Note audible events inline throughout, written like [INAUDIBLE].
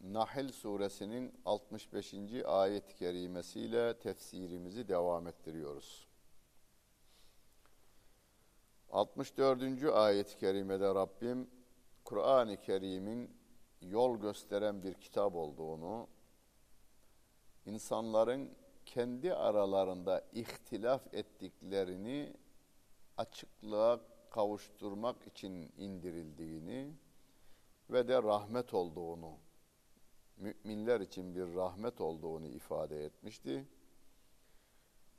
Nahl suresinin 65. ayet-i kerimesiyle tefsirimizi devam ettiriyoruz. 64. ayet-i kerimede Rabbim Kur'an-ı Kerim'in yol gösteren bir kitap olduğunu, insanların kendi aralarında ihtilaf ettiklerini açıklığa kavuşturmak için indirildiğini ve de rahmet olduğunu müminler için bir rahmet olduğunu ifade etmişti.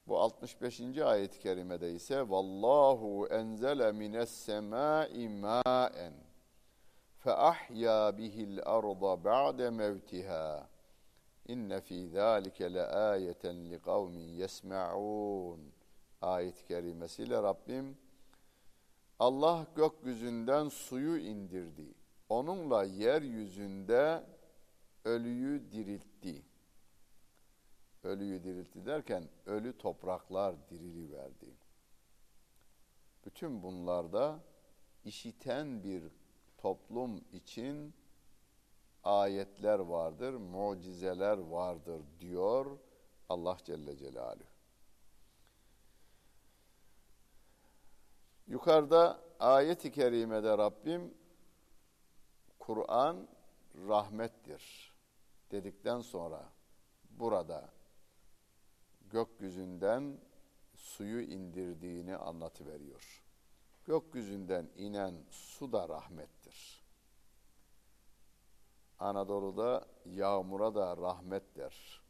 Bu 65. ayet-i kerimede ise vallahu enzele mines semai ma'en fe ahya bihil arda ba'de mevtiha inne fi zalike le ayeten li kavmin yesma'un ayet-i kerimesiyle Rabbim Allah gökyüzünden suyu indirdi. Onunla yeryüzünde ölüyü diriltti. Ölüyü diriltti derken ölü topraklar dirili verdi. Bütün bunlarda işiten bir toplum için ayetler vardır, mucizeler vardır diyor Allah Celle Celaluhu. Yukarıda ayet-i kerimede Rabbim Kur'an rahmettir dedikten sonra burada gökyüzünden suyu indirdiğini anlatıveriyor. Gökyüzünden inen su da rahmettir. Anadolu'da yağmura da rahmet der.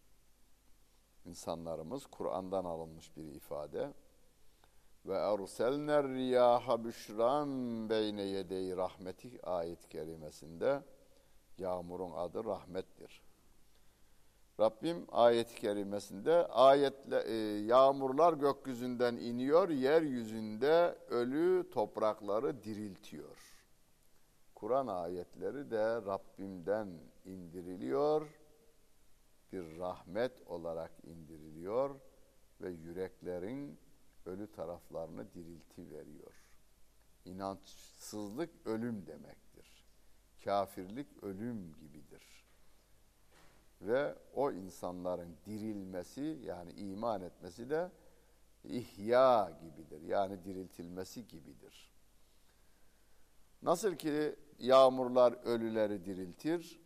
İnsanlarımız Kur'an'dan alınmış bir ifade. Ve erselner riyaha büşran beyne yedey rahmeti ayet kerimesinde yağmurun adı rahmettir. Rabbim ayet-i kerimesinde ayetle e, yağmurlar gökyüzünden iniyor, yeryüzünde ölü toprakları diriltiyor. Kur'an ayetleri de Rabbimden indiriliyor, bir rahmet olarak indiriliyor ve yüreklerin ölü taraflarını dirilti veriyor. İnançsızlık ölüm demektir. Kafirlik ölüm gibidir ve o insanların dirilmesi yani iman etmesi de ihya gibidir. Yani diriltilmesi gibidir. Nasıl ki yağmurlar ölüleri diriltir,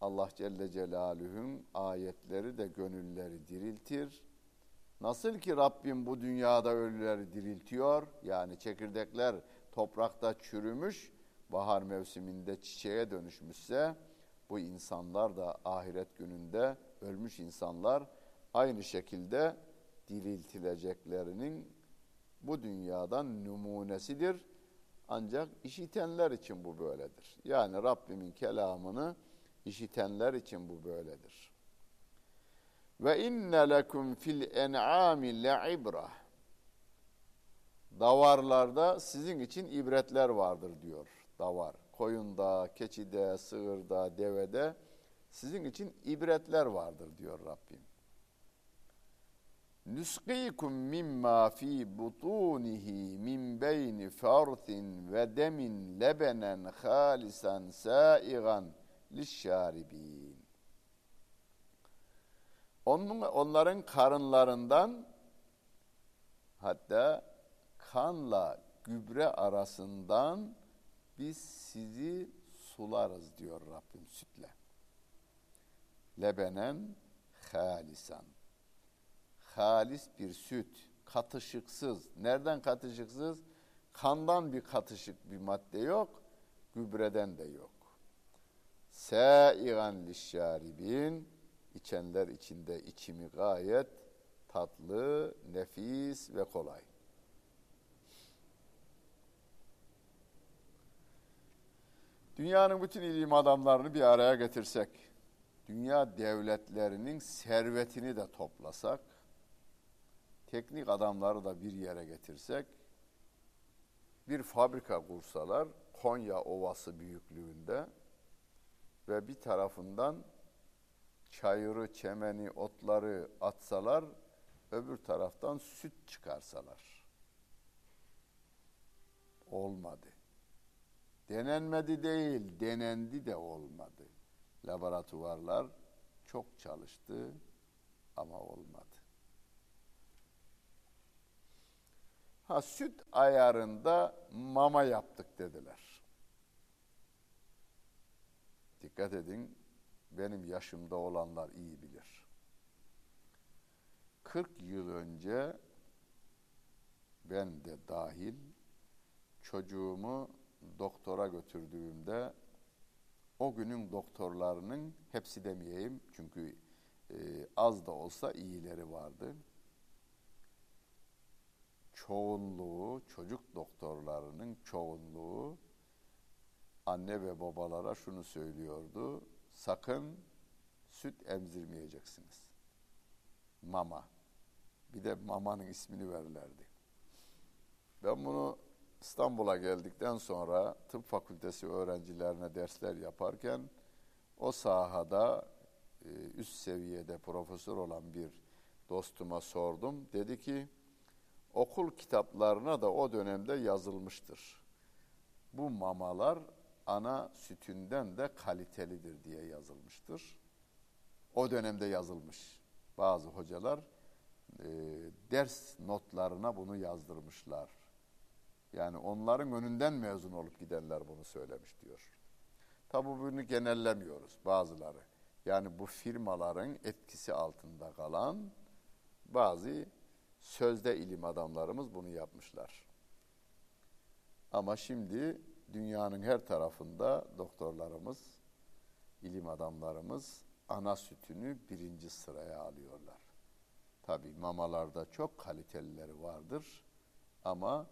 Allah Celle Celaluhu'nun ayetleri de gönülleri diriltir. Nasıl ki Rabbim bu dünyada ölüleri diriltiyor, yani çekirdekler toprakta çürümüş, bahar mevsiminde çiçeğe dönüşmüşse, bu insanlar da ahiret gününde ölmüş insanlar aynı şekilde diriltileceklerinin bu dünyadan numunesidir. Ancak işitenler için bu böyledir. Yani Rabbimin kelamını işitenler için bu böyledir. Ve inne lekum fil en'ami le'ibra. Davarlarda sizin için ibretler vardır diyor davar koyunda, keçide, sığırda, devede sizin için ibretler vardır diyor Rabbim. Nusqikum mimma fi butunihi min beyni farthin ve demin lebenen halisan saigan lişşaribin. Onun, onların karınlarından hatta kanla gübre arasından biz sizi sularız diyor Rabbim sütle. Lebenen halisan. Halis bir süt, katışıksız. Nereden katışıksız? Kandan bir katışık bir madde yok, gübreden de yok. Sâigan lişşaribin, içenler içinde içimi gayet tatlı, nefis ve kolay. Dünyanın bütün ilim adamlarını bir araya getirsek, dünya devletlerinin servetini de toplasak, teknik adamları da bir yere getirsek, bir fabrika kursalar Konya Ovası büyüklüğünde ve bir tarafından çayırı, çemeni, otları atsalar, öbür taraftan süt çıkarsalar. Olmadı. Denenmedi değil, denendi de olmadı. Laboratuvarlar çok çalıştı ama olmadı. Ha süt ayarında mama yaptık dediler. Dikkat edin, benim yaşımda olanlar iyi bilir. 40 yıl önce ben de dahil çocuğumu doktora götürdüğümde o günün doktorlarının hepsi demeyeyim çünkü e, az da olsa iyileri vardı. Çoğunluğu, çocuk doktorlarının çoğunluğu anne ve babalara şunu söylüyordu. Sakın süt emzirmeyeceksiniz. Mama. Bir de mamanın ismini verirlerdi. Ben bunu İstanbul'a geldikten sonra tıp fakültesi öğrencilerine dersler yaparken o sahada e, üst seviyede profesör olan bir dostuma sordum. Dedi ki okul kitaplarına da o dönemde yazılmıştır. Bu mamalar ana sütünden de kalitelidir diye yazılmıştır. O dönemde yazılmış. Bazı hocalar e, ders notlarına bunu yazdırmışlar. Yani onların önünden mezun olup gidenler bunu söylemiş diyor. Tabi bunu genellemiyoruz bazıları. Yani bu firmaların etkisi altında kalan bazı sözde ilim adamlarımız bunu yapmışlar. Ama şimdi dünyanın her tarafında doktorlarımız, ilim adamlarımız ana sütünü birinci sıraya alıyorlar. Tabi mamalarda çok kalitelileri vardır ama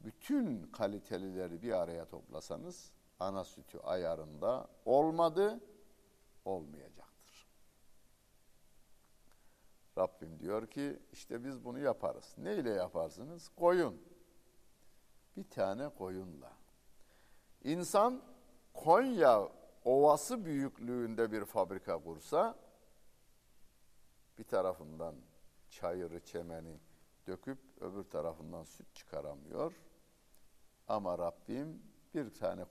bütün kalitelileri bir araya toplasanız ana sütü ayarında olmadı, olmayacaktır. Rabbim diyor ki işte biz bunu yaparız. Ne ile yaparsınız? Koyun. Bir tane koyunla. İnsan Konya ovası büyüklüğünde bir fabrika kursa bir tarafından çayırı, çemeni döküp öbür tarafından süt çıkaramıyor. Ama Rabbim bir tane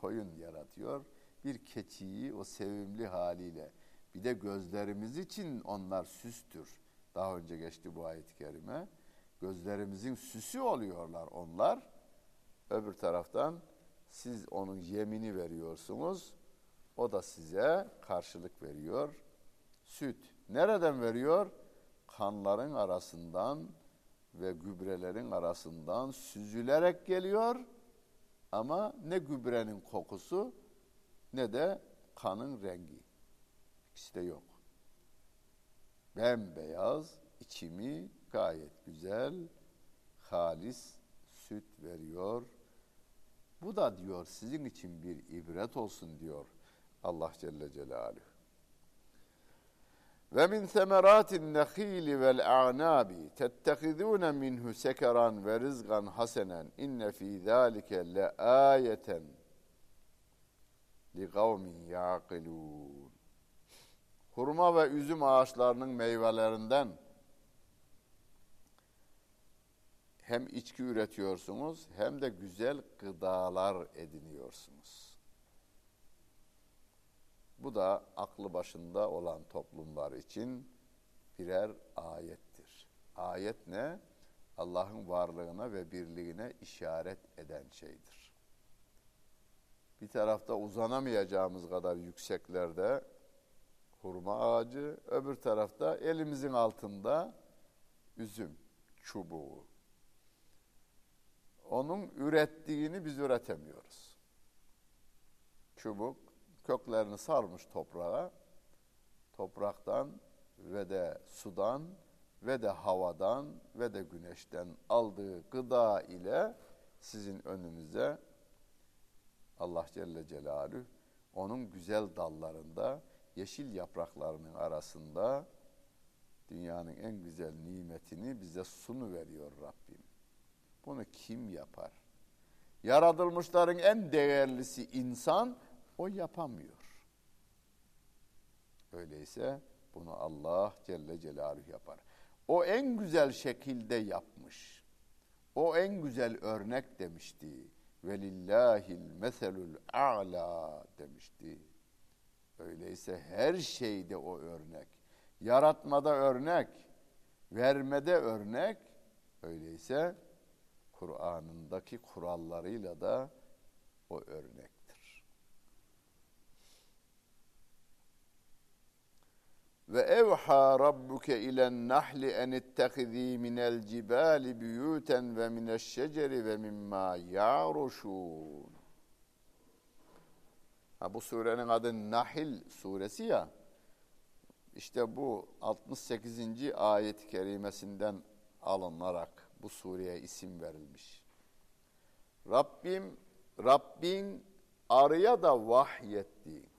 koyun yaratıyor. Bir keçiyi o sevimli haliyle bir de gözlerimiz için onlar süstür. Daha önce geçti bu ayet-i kerime. Gözlerimizin süsü oluyorlar onlar. Öbür taraftan siz onun yemini veriyorsunuz. O da size karşılık veriyor. Süt nereden veriyor? Kanların arasından ve gübrelerin arasından süzülerek geliyor. Ama ne gübrenin kokusu ne de kanın rengi. İkisi de yok. Bembeyaz, içimi gayet güzel, halis süt veriyor. Bu da diyor sizin için bir ibret olsun diyor Allah Celle Celaluhu. Ve min semeratin nehili vel a'nabi tettehizun minhu sekeran ve rizgan hasenen inne fi zalike le ayeten li kavmin yaqilun. Hurma ve üzüm ağaçlarının meyvelerinden hem içki üretiyorsunuz hem de güzel gıdalar ediniyorsunuz. Bu da aklı başında olan toplumlar için birer ayettir. Ayet ne? Allah'ın varlığına ve birliğine işaret eden şeydir. Bir tarafta uzanamayacağımız kadar yükseklerde hurma ağacı, öbür tarafta elimizin altında üzüm çubuğu. Onun ürettiğini biz üretemiyoruz. Çubuk köklerini sarmış toprağa. Topraktan ve de sudan ve de havadan ve de güneşten aldığı gıda ile sizin önünüze Allah Celle Celaluhu onun güzel dallarında yeşil yapraklarının arasında dünyanın en güzel nimetini bize sunu veriyor Rabbim. Bunu kim yapar? Yaratılmışların en değerlisi insan, o yapamıyor. Öyleyse bunu Allah Celle Celaluhu yapar. O en güzel şekilde yapmış. O en güzel örnek demişti. Velillahil meselul a'la demişti. Öyleyse her şeyde o örnek. Yaratmada örnek, vermede örnek. Öyleyse Kur'an'ındaki kurallarıyla da o örnektir. Ve evha rabbuke ilen nahli en ittehizî minel cibali büyüten ve mineşşeceri ve mimma ya'ruşun. Ha, bu surenin adı Nahil suresi ya. İşte bu 68. ayet-i kerimesinden alınarak bu sureye isim verilmiş. Rabbim, Rabbin arıya da vahyetti.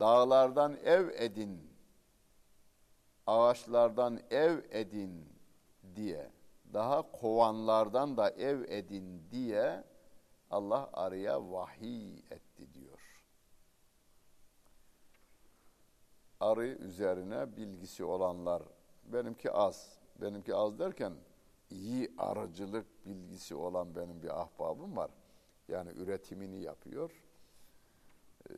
Dağlardan ev edin, ağaçlardan ev edin diye, daha kovanlardan da ev edin diye Allah arıya vahiy etti diyor. Arı üzerine bilgisi olanlar benimki az. Benimki az derken iyi arıcılık bilgisi olan benim bir ahbabım var. Yani üretimini yapıyor. Ee,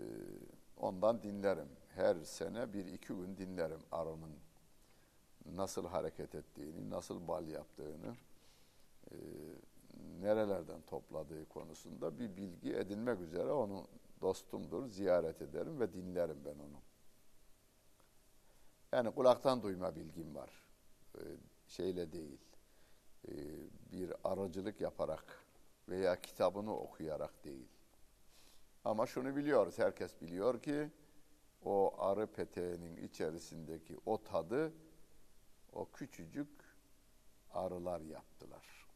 ondan dinlerim. Her sene bir iki gün dinlerim arının nasıl hareket ettiğini, nasıl bal yaptığını, e, nerelerden topladığı konusunda bir bilgi edinmek üzere onu dostumdur, ziyaret ederim ve dinlerim ben onu. Yani kulaktan duyma bilgim var. Ee, şeyle değil. Ee, bir aracılık yaparak veya kitabını okuyarak değil. Ama şunu biliyoruz, herkes biliyor ki o arı peteğinin içerisindeki o tadı o küçücük arılar yaptılar.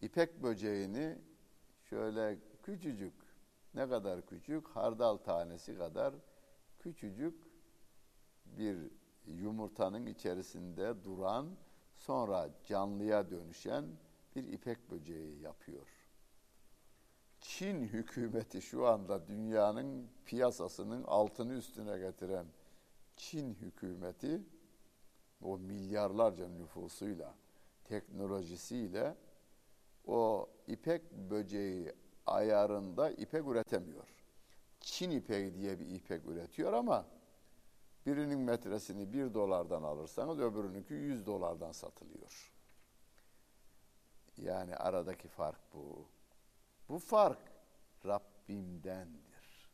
İpek böceğini şöyle küçücük, ne kadar küçük, hardal tanesi kadar küçücük bir yumurtanın içerisinde duran sonra canlıya dönüşen bir ipek böceği yapıyor. Çin hükümeti şu anda dünyanın piyasasının altını üstüne getiren Çin hükümeti o milyarlarca nüfusuyla, teknolojisiyle o ipek böceği ayarında ipek üretemiyor. Çin ipeği diye bir ipek üretiyor ama Birinin metresini bir dolardan alırsanız öbürününki yüz dolardan satılıyor. Yani aradaki fark bu. Bu fark Rabbimdendir.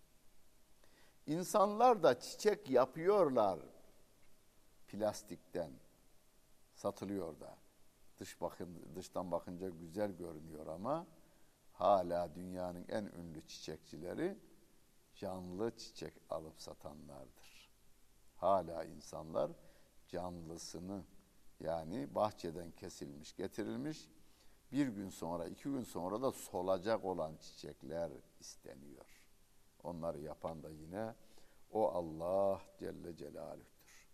İnsanlar da çiçek yapıyorlar plastikten. Satılıyor da. Dış bakın dıştan bakınca güzel görünüyor ama hala dünyanın en ünlü çiçekçileri canlı çiçek alıp satanlardır hala insanlar canlısını yani bahçeden kesilmiş getirilmiş bir gün sonra iki gün sonra da solacak olan çiçekler isteniyor. Onları yapan da yine o Allah Celle Celaluh'tür.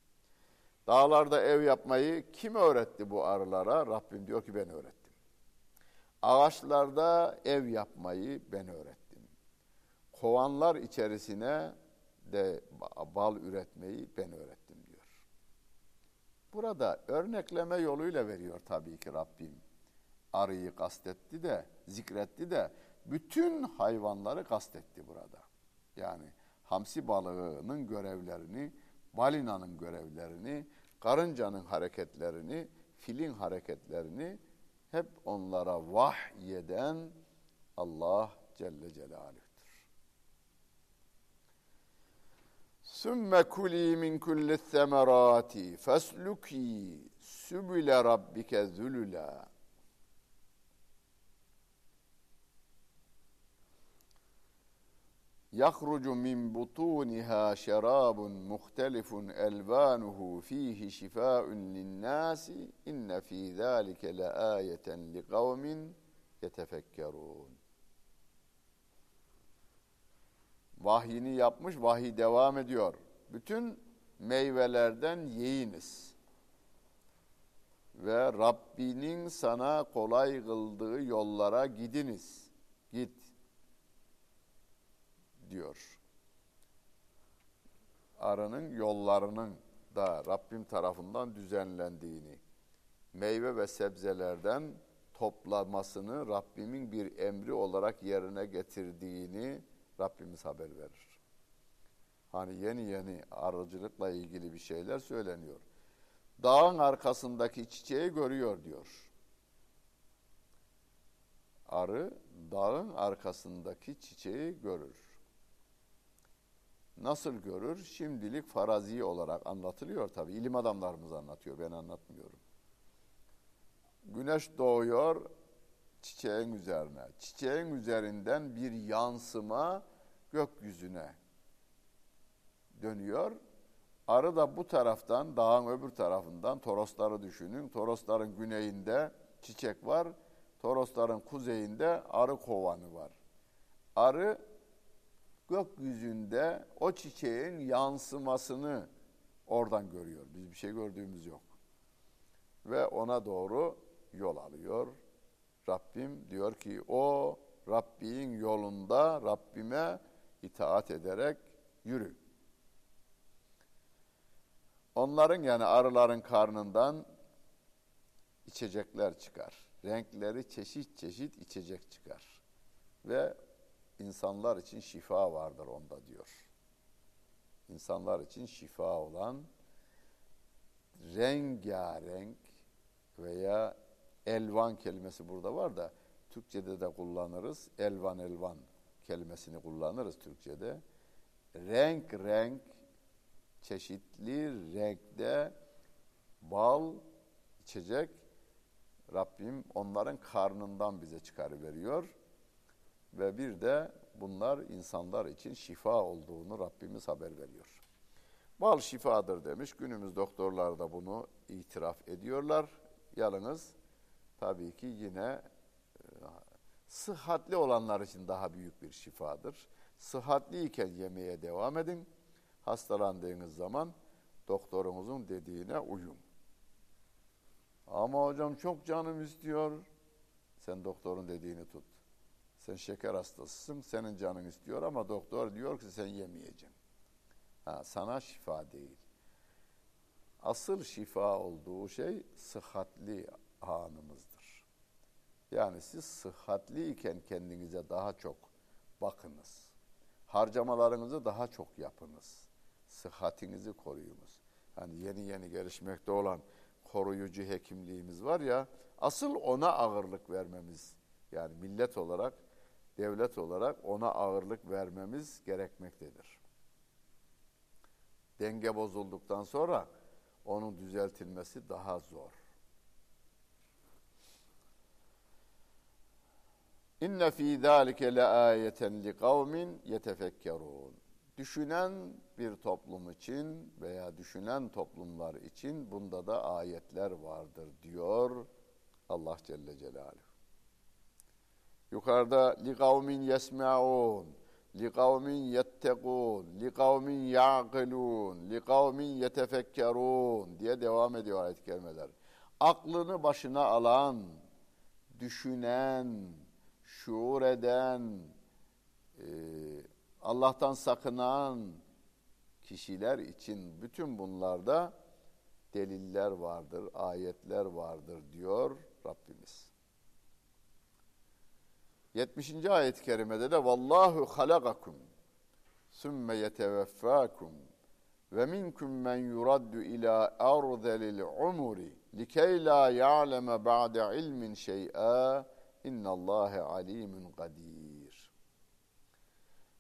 Dağlarda ev yapmayı kim öğretti bu arılara? Rabbim diyor ki ben öğrettim. Ağaçlarda ev yapmayı ben öğrettim. Kovanlar içerisine de bal üretmeyi ben öğrettim diyor. Burada örnekleme yoluyla veriyor tabii ki Rabbim. Arıyı kastetti de, zikretti de bütün hayvanları kastetti burada. Yani hamsi balığının görevlerini, balinanın görevlerini, karıncanın hareketlerini, filin hareketlerini hep onlara vahyeden Allah Celle Celaluhu. Sümme kuli min kulli semerati fesluki sübüle rabbike zulüla. يخرج من بطونها شراب مختلف ألوانه فيه شفاء للناس إن في ذلك لآية لقوم يتفكرون Vahyini yapmış, vahiy devam ediyor. Bütün meyvelerden yiyiniz. Ve Rabbinin sana kolay kıldığı yollara gidiniz. Git diyor. Arının yollarının da Rabbim tarafından düzenlendiğini, meyve ve sebzelerden toplamasını Rabbimin bir emri olarak yerine getirdiğini Rabbimiz haber verir. Hani yeni yeni arıcılıkla ilgili bir şeyler söyleniyor. Dağın arkasındaki çiçeği görüyor diyor. Arı dağın arkasındaki çiçeği görür. Nasıl görür? Şimdilik farazi olarak anlatılıyor tabi. İlim adamlarımız anlatıyor, ben anlatmıyorum. Güneş doğuyor çiçeğin üzerine. Çiçeğin üzerinden bir yansıma gökyüzüne dönüyor. Arı da bu taraftan, dağın öbür tarafından Torosları düşünün. Torosların güneyinde çiçek var. Torosların kuzeyinde arı kovanı var. Arı gökyüzünde o çiçeğin yansımasını oradan görüyor. Biz bir şey gördüğümüz yok. Ve ona doğru yol alıyor. Rabbim diyor ki o Rabbin yolunda Rabbime itaat ederek yürü. Onların yani arıların karnından içecekler çıkar. Renkleri çeşit çeşit içecek çıkar. Ve insanlar için şifa vardır onda diyor. İnsanlar için şifa olan rengarenk veya elvan kelimesi burada var da Türkçe'de de kullanırız. Elvan elvan kelimesini kullanırız Türkçe'de. Renk renk çeşitli renkte bal içecek Rabbim onların karnından bize çıkarıveriyor. Ve bir de bunlar insanlar için şifa olduğunu Rabbimiz haber veriyor. Bal şifadır demiş. Günümüz doktorlar da bunu itiraf ediyorlar. Yalnız tabii ki yine e, sıhhatli olanlar için daha büyük bir şifadır. Sıhhatliyken yemeye devam edin. Hastalandığınız zaman doktorunuzun dediğine uyun. Ama hocam çok canım istiyor. Sen doktorun dediğini tut. Sen şeker hastasısın, senin canın istiyor ama doktor diyor ki sen yemeyeceksin. Ha, sana şifa değil. Asıl şifa olduğu şey sıhhatli anımızdır. Yani siz sıhhatliyken kendinize daha çok bakınız. Harcamalarınızı daha çok yapınız. Sıhhatinizi koruyunuz. Hani yeni yeni gelişmekte olan koruyucu hekimliğimiz var ya, asıl ona ağırlık vermemiz, yani millet olarak, devlet olarak ona ağırlık vermemiz gerekmektedir. Denge bozulduktan sonra onun düzeltilmesi daha zor. İnne fî zâlike le âyeten li kavmin yetefekkerûn. Düşünen bir toplum için veya düşünen toplumlar için bunda da ayetler vardır diyor Allah Celle Celaluhu. Yukarıda li kavmin yesme'un, li kavmin yettekun, li kavmin ya'kilun, li kavmin yetefekkerun diye devam ediyor ayet-i. Aklını başına alan, düşünen, şuur eden, e, Allah'tan sakınan kişiler için bütün bunlarda deliller vardır, ayetler vardır diyor Rabbimiz. 70. ayet-i kerimede de vallahu halagakum sümme yeteveffakum ve minkum men yuraddu ila arzelil umuri likey la ya'leme ba'de ilmin şey'a innallâhe alimun kadir.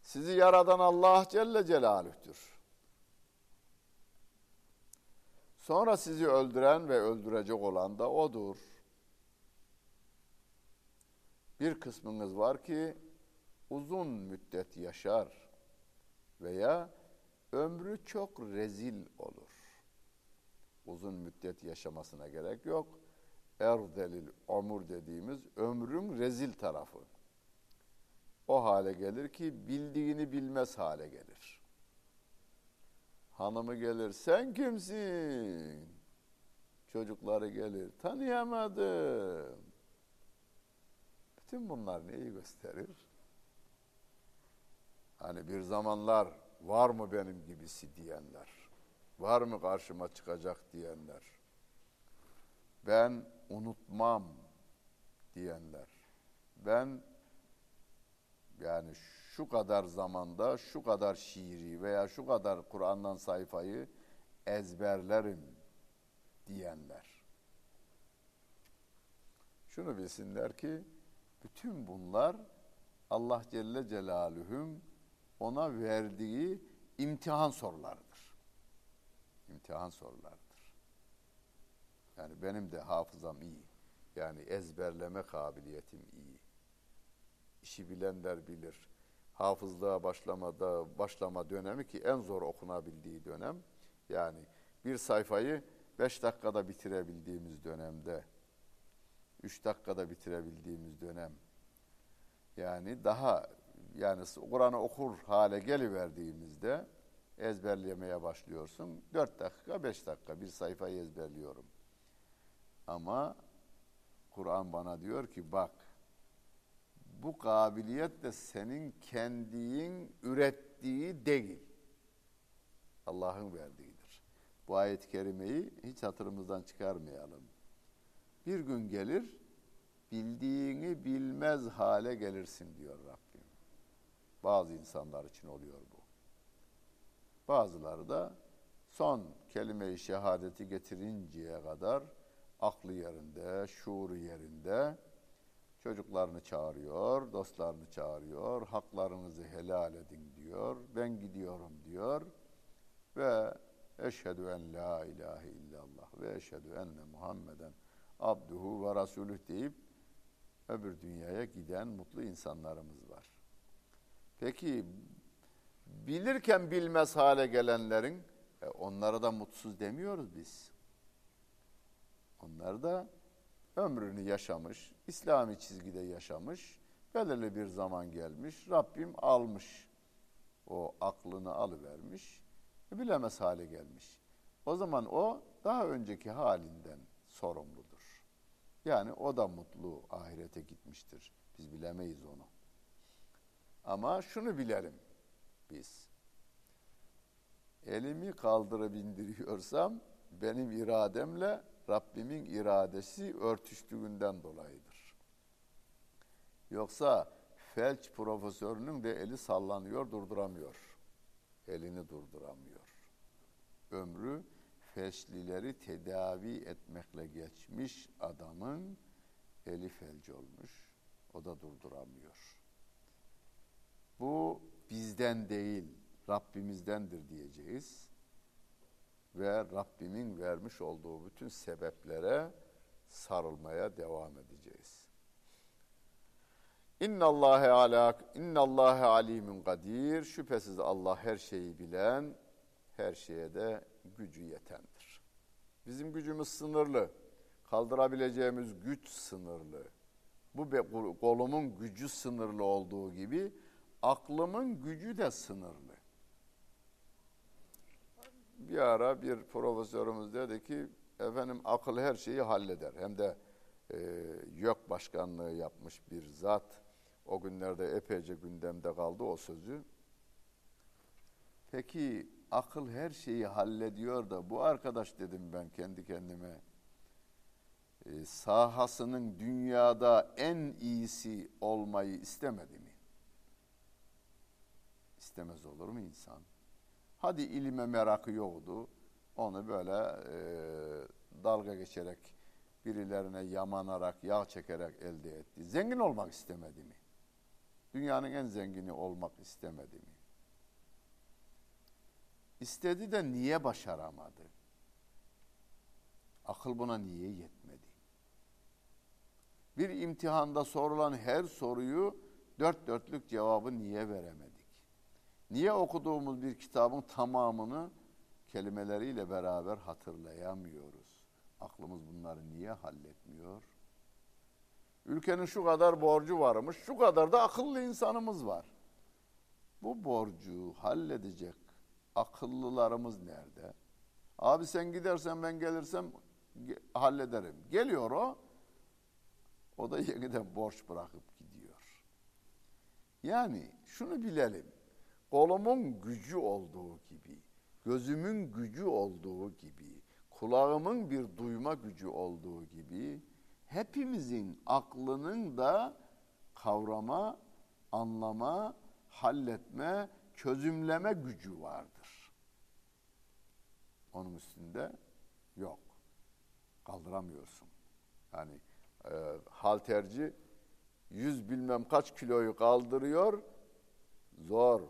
Sizi yaradan Allah Celle Celaluh'tür. Sonra sizi öldüren ve öldürecek olan da O'dur. Bir kısmınız var ki uzun müddet yaşar veya ömrü çok rezil olur. Uzun müddet yaşamasına gerek yok. Erdelil omur dediğimiz ömrün rezil tarafı. o hale gelir ki bildiğini bilmez hale gelir. Hanımı gelir, sen kimsin? Çocukları gelir, tanıyamadım. Bütün bunlar neyi gösterir? Hani bir zamanlar var mı benim gibisi diyenler, var mı karşıma çıkacak diyenler, ben unutmam diyenler, ben yani şu kadar zamanda şu kadar şiiri veya şu kadar Kur'an'dan sayfayı ezberlerim diyenler. Şunu bilsinler ki bütün bunlar Allah Celle Celaluhu'nun ona verdiği imtihan sorularıdır. İmtihan sorularıdır. Yani benim de hafızam iyi. Yani ezberleme kabiliyetim iyi. İşi bilenler bilir. Hafızlığa başlamada başlama dönemi ki en zor okunabildiği dönem. Yani bir sayfayı beş dakikada bitirebildiğimiz dönemde, üç dakikada bitirebildiğimiz dönem. Yani daha yani Kur'an'ı okur hale geliverdiğimizde ezberlemeye başlıyorsun. Dört dakika, beş dakika bir sayfayı ezberliyorum. Ama Kur'an bana diyor ki bak bu kabiliyet de senin kendin ürettiği değil. Allah'ın verdiğidir. Bu ayet-i kerimeyi hiç hatırımızdan çıkarmayalım. Bir gün gelir, bildiğini bilmez hale gelirsin diyor Rabbim. Bazı insanlar için oluyor bu. Bazıları da son kelime-i şehadeti getirinceye kadar aklı yerinde, şuuru yerinde çocuklarını çağırıyor, dostlarını çağırıyor, haklarınızı helal edin diyor, ben gidiyorum diyor ve eşhedü en la ilahe illallah ve eşhedü enne Muhammeden abduhu ve rasulüh deyip öbür dünyaya giden mutlu insanlarımız var. Peki bilirken bilmez hale gelenlerin e, onlara da mutsuz demiyoruz biz. Onlar da ömrünü yaşamış, İslami çizgide yaşamış, belirli bir zaman gelmiş, Rabbim almış o aklını alıvermiş, bilemez hale gelmiş. O zaman o daha önceki halinden sorumludur. Yani o da mutlu ahirete gitmiştir. Biz bilemeyiz onu. Ama şunu bilelim biz. Elimi kaldırıp indiriyorsam benim irademle Rabbimin iradesi örtüştüğünden dolayıdır. Yoksa felç profesörünün de eli sallanıyor, durduramıyor. Elini durduramıyor. Ömrü felçlileri tedavi etmekle geçmiş adamın eli felç olmuş. O da durduramıyor. Bu bizden değil, Rabbimizdendir diyeceğiz ve Rabbimin vermiş olduğu bütün sebeplere sarılmaya devam edeceğiz. İnnallâhe alâ innallâhe alîmün kadir. Şüphesiz Allah her şeyi bilen, her şeye de gücü yetendir. Bizim gücümüz sınırlı. Kaldırabileceğimiz güç sınırlı. Bu kolumun gücü sınırlı olduğu gibi aklımın gücü de sınırlı bir ara bir profesörümüz dedi ki efendim akıl her şeyi halleder. Hem de e, YÖK başkanlığı yapmış bir zat. O günlerde epeyce gündemde kaldı o sözü. Peki akıl her şeyi hallediyor da bu arkadaş dedim ben kendi kendime e, sahasının dünyada en iyisi olmayı istemedi mi? İstemez olur mu insan? Hadi ilime merakı yoktu. Onu böyle e, dalga geçerek, birilerine yamanarak, yağ çekerek elde etti. Zengin olmak istemedi mi? Dünyanın en zengini olmak istemedi mi? İstedi de niye başaramadı? Akıl buna niye yetmedi? Bir imtihanda sorulan her soruyu dört dörtlük cevabı niye veremedi? Niye okuduğumuz bir kitabın tamamını kelimeleriyle beraber hatırlayamıyoruz? Aklımız bunları niye halletmiyor? Ülkenin şu kadar borcu varmış, şu kadar da akıllı insanımız var. Bu borcu halledecek akıllılarımız nerede? Abi sen gidersen ben gelirsem hallederim. Geliyor o. O da [LAUGHS] yeniden borç bırakıp gidiyor. Yani şunu bilelim. Kolumun gücü olduğu gibi, gözümün gücü olduğu gibi, kulağımın bir duyma gücü olduğu gibi hepimizin aklının da kavrama, anlama, halletme, çözümleme gücü vardır. Onun üstünde yok. Kaldıramıyorsun. Yani e, halterci yüz bilmem kaç kiloyu kaldırıyor. Zor.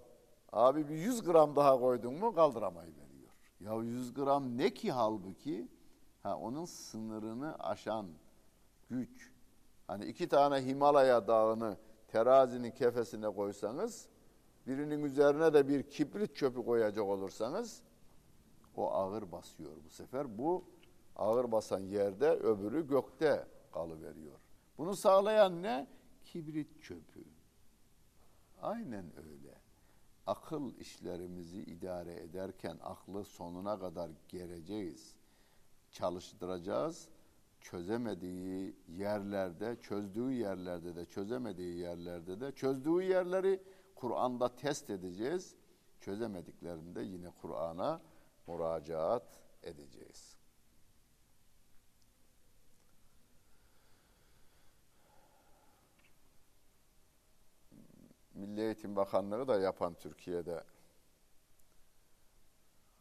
Abi bir yüz gram daha koydun mu kaldıramayı veriyor. Ya yüz gram ne ki halbuki? Ha, onun sınırını aşan güç. Hani iki tane Himalaya dağını terazinin kefesine koysanız, birinin üzerine de bir kibrit çöpü koyacak olursanız, o ağır basıyor bu sefer. Bu ağır basan yerde, öbürü gökte kalıveriyor. Bunu sağlayan ne? Kibrit çöpü. Aynen öyle. Akıl işlerimizi idare ederken aklı sonuna kadar gereceğiz. Çalıştıracağız çözemediği yerlerde, çözdüğü yerlerde de, çözemediği yerlerde de, çözdüğü yerleri Kur'an'da test edeceğiz. Çözemediklerinde yine Kur'an'a müracaat edeceğiz. Milli Eğitim Bakanlığı da yapan Türkiye'de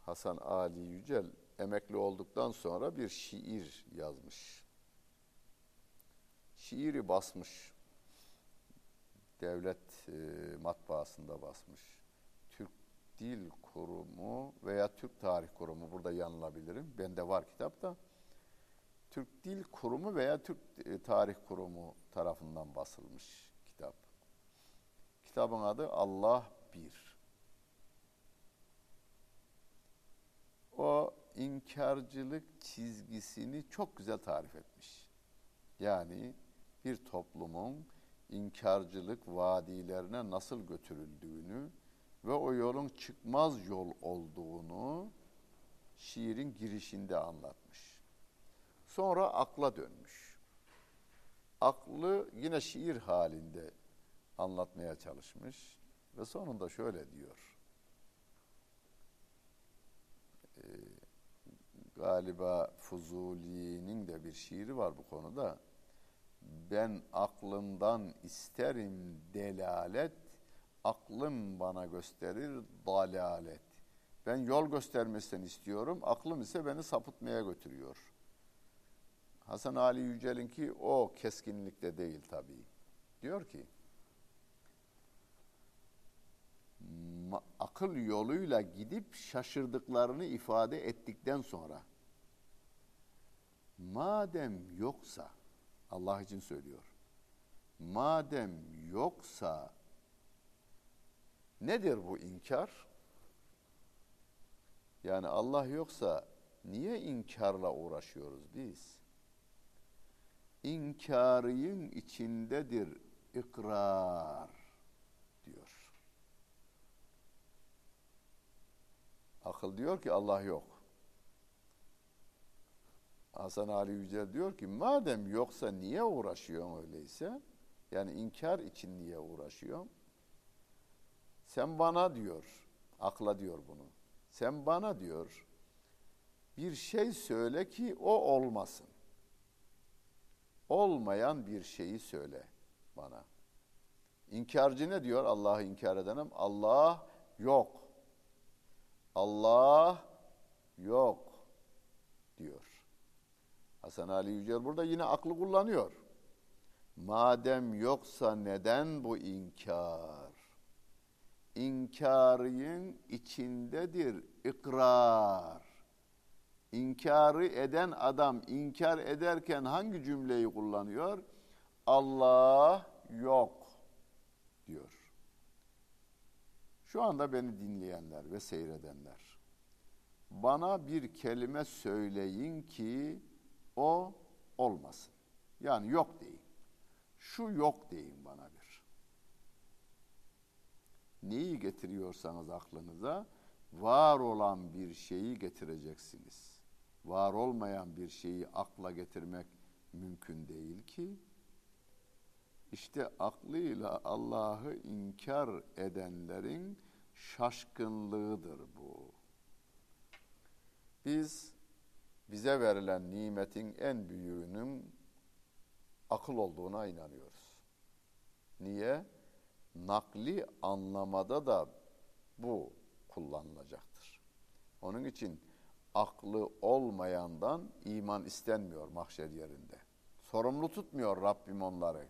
Hasan Ali Yücel emekli olduktan sonra bir şiir yazmış. Şiiri basmış. Devlet e, matbaasında basmış. Dil Kurumu veya Türk Tarih Kurumu burada yanılabilirim. Bende var kitapta. Türk Dil Kurumu veya Türk e, Tarih Kurumu tarafından basılmış kitap. Kitabın adı Allah Bir. O inkarcılık çizgisini çok güzel tarif etmiş. Yani bir toplumun inkarcılık vadilerine nasıl götürüldüğünü ve o yolun çıkmaz yol olduğunu şiirin girişinde anlatmış. Sonra akla dönmüş. Aklı yine şiir halinde anlatmaya çalışmış ve sonunda şöyle diyor. Ee, galiba Fuzuli'nin de bir şiiri var bu konuda. Ben aklımdan isterim delalet, aklım bana gösterir dalalet. Ben yol göstermesini istiyorum, aklım ise beni sapıtmaya götürüyor. Hasan Ali Yücel'in ki o keskinlikte değil tabii. Diyor ki, akıl yoluyla gidip şaşırdıklarını ifade ettikten sonra madem yoksa Allah için söylüyor. Madem yoksa nedir bu inkar? Yani Allah yoksa niye inkarla uğraşıyoruz biz? İnkarın içindedir ikrar diyor. Akıl diyor ki Allah yok. Hasan Ali Yücel diyor ki madem yoksa niye uğraşıyorsun öyleyse? Yani inkar için niye uğraşıyorsun? Sen bana diyor, akla diyor bunu. Sen bana diyor bir şey söyle ki o olmasın. Olmayan bir şeyi söyle bana. İnkarcı ne diyor Allah'ı inkar edenim? Allah yok. Allah yok diyor. Hasan Ali Yücel burada yine aklı kullanıyor. Madem yoksa neden bu inkar? İnkarın içindedir ikrar. İnkarı eden adam inkar ederken hangi cümleyi kullanıyor? Allah yok diyor. Şu anda beni dinleyenler ve seyredenler, bana bir kelime söyleyin ki o olmasın. Yani yok deyin. Şu yok deyin bana bir. Neyi getiriyorsanız aklınıza var olan bir şeyi getireceksiniz. Var olmayan bir şeyi akla getirmek mümkün değil ki. İşte aklıyla Allah'ı inkar edenlerin şaşkınlığıdır bu. Biz bize verilen nimetin en büyüğünün akıl olduğuna inanıyoruz. Niye? Nakli anlamada da bu kullanılacaktır. Onun için aklı olmayandan iman istenmiyor mahşer yerinde. Sorumlu tutmuyor Rabbim onları.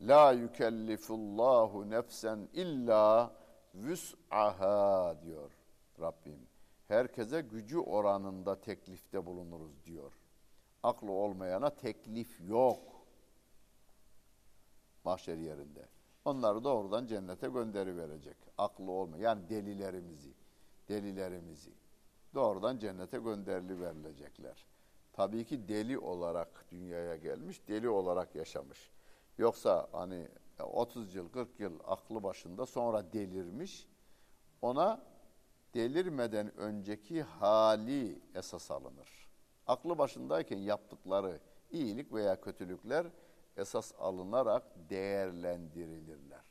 La yükellifullahu nefsen illa vüs'aha diyor Rabbim. Herkese gücü oranında teklifte bulunuruz diyor. Aklı olmayana teklif yok. Mahşer yerinde. Onları doğrudan cennete gönderi verecek. Aklı olmayan yani delilerimizi, delilerimizi doğrudan cennete gönderili verilecekler. Tabii ki deli olarak dünyaya gelmiş, deli olarak yaşamış. Yoksa hani 30 yıl, 40 yıl aklı başında sonra delirmiş. Ona delirmeden önceki hali esas alınır. Aklı başındayken yaptıkları iyilik veya kötülükler esas alınarak değerlendirilirler.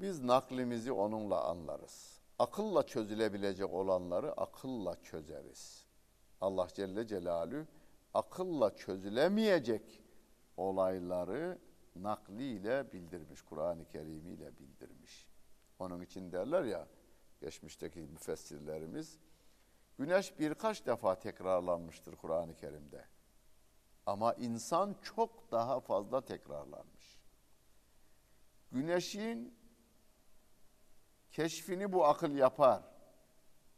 Biz naklimizi onunla anlarız. Akılla çözülebilecek olanları akılla çözeriz. Allah Celle Celalü akılla çözülemeyecek olayları nakliyle bildirmiş, Kur'an-ı Kerim ile bildirmiş. Onun için derler ya geçmişteki müfessirlerimiz güneş birkaç defa tekrarlanmıştır Kur'an-ı Kerim'de. Ama insan çok daha fazla tekrarlanmış. Güneşin keşfini bu akıl yapar.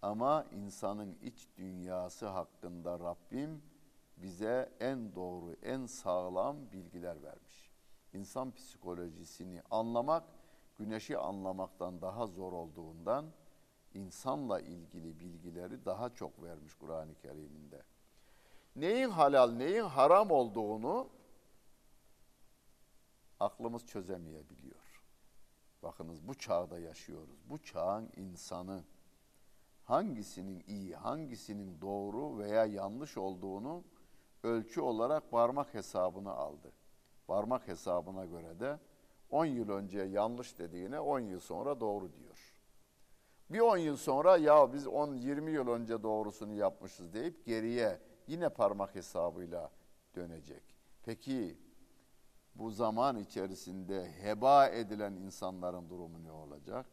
Ama insanın iç dünyası hakkında Rabbim bize en doğru, en sağlam bilgiler vermiş. İnsan psikolojisini anlamak, güneşi anlamaktan daha zor olduğundan insanla ilgili bilgileri daha çok vermiş Kur'an-ı Kerim'inde. Neyin halal, neyin haram olduğunu aklımız çözemeyebiliyor. Bakınız bu çağda yaşıyoruz. Bu çağın insanı hangisinin iyi, hangisinin doğru veya yanlış olduğunu ölçü olarak parmak hesabını aldı. Parmak hesabına göre de 10 yıl önce yanlış dediğine 10 yıl sonra doğru diyor. Bir 10 yıl sonra ya biz 10-20 yıl önce doğrusunu yapmışız deyip geriye yine parmak hesabıyla dönecek. Peki bu zaman içerisinde heba edilen insanların durumu ne olacak?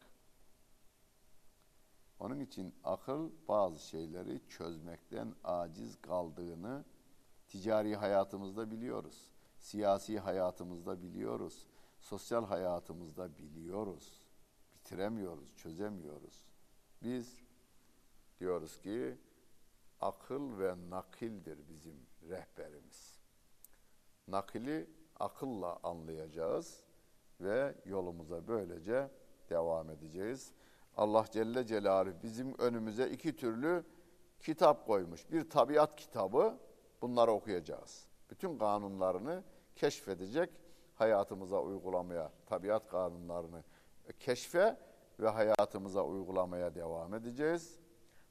Onun için akıl bazı şeyleri çözmekten aciz kaldığını ticari hayatımızda biliyoruz. Siyasi hayatımızda biliyoruz. Sosyal hayatımızda biliyoruz. Bitiremiyoruz, çözemiyoruz. Biz diyoruz ki akıl ve nakildir bizim rehberimiz. Nakili akılla anlayacağız ve yolumuza böylece devam edeceğiz. Allah Celle Celaluhu bizim önümüze iki türlü kitap koymuş. Bir tabiat kitabı, bunları okuyacağız. Bütün kanunlarını keşfedecek, hayatımıza uygulamaya, tabiat kanunlarını keşfe ve hayatımıza uygulamaya devam edeceğiz.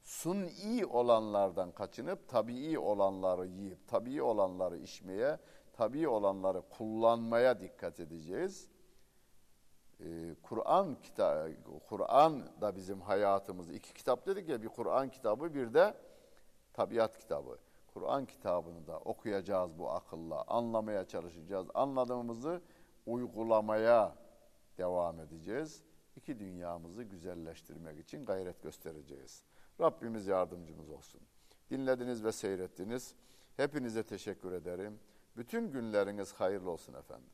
Suni olanlardan kaçınıp tabii olanları yiyip, tabii olanları içmeye, tabii olanları kullanmaya dikkat edeceğiz. Ee, Kur'an kitabı, Kur'an da bizim hayatımız. iki kitap dedik ya bir Kur'an kitabı bir de tabiat kitabı. Kur'an kitabını da okuyacağız bu akılla, anlamaya çalışacağız. Anladığımızı uygulamaya devam edeceğiz. İki dünyamızı güzelleştirmek için gayret göstereceğiz. Rabbimiz yardımcımız olsun. Dinlediniz ve seyrettiniz. Hepinize teşekkür ederim. Bütün günleriniz hayırlı olsun efendim.